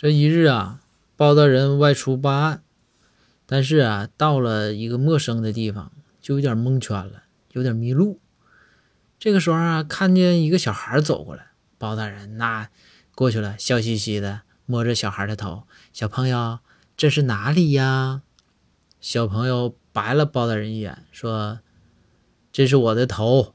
这一日啊包大人外出办案但是啊到了一个陌生的地方就有点蒙圈了有点迷路。这个时候啊看见一个小孩走过来包大人那过去了笑嘻嘻的摸着小孩的头小朋友这是哪里呀？小朋友白了包大人一眼说这是我的头。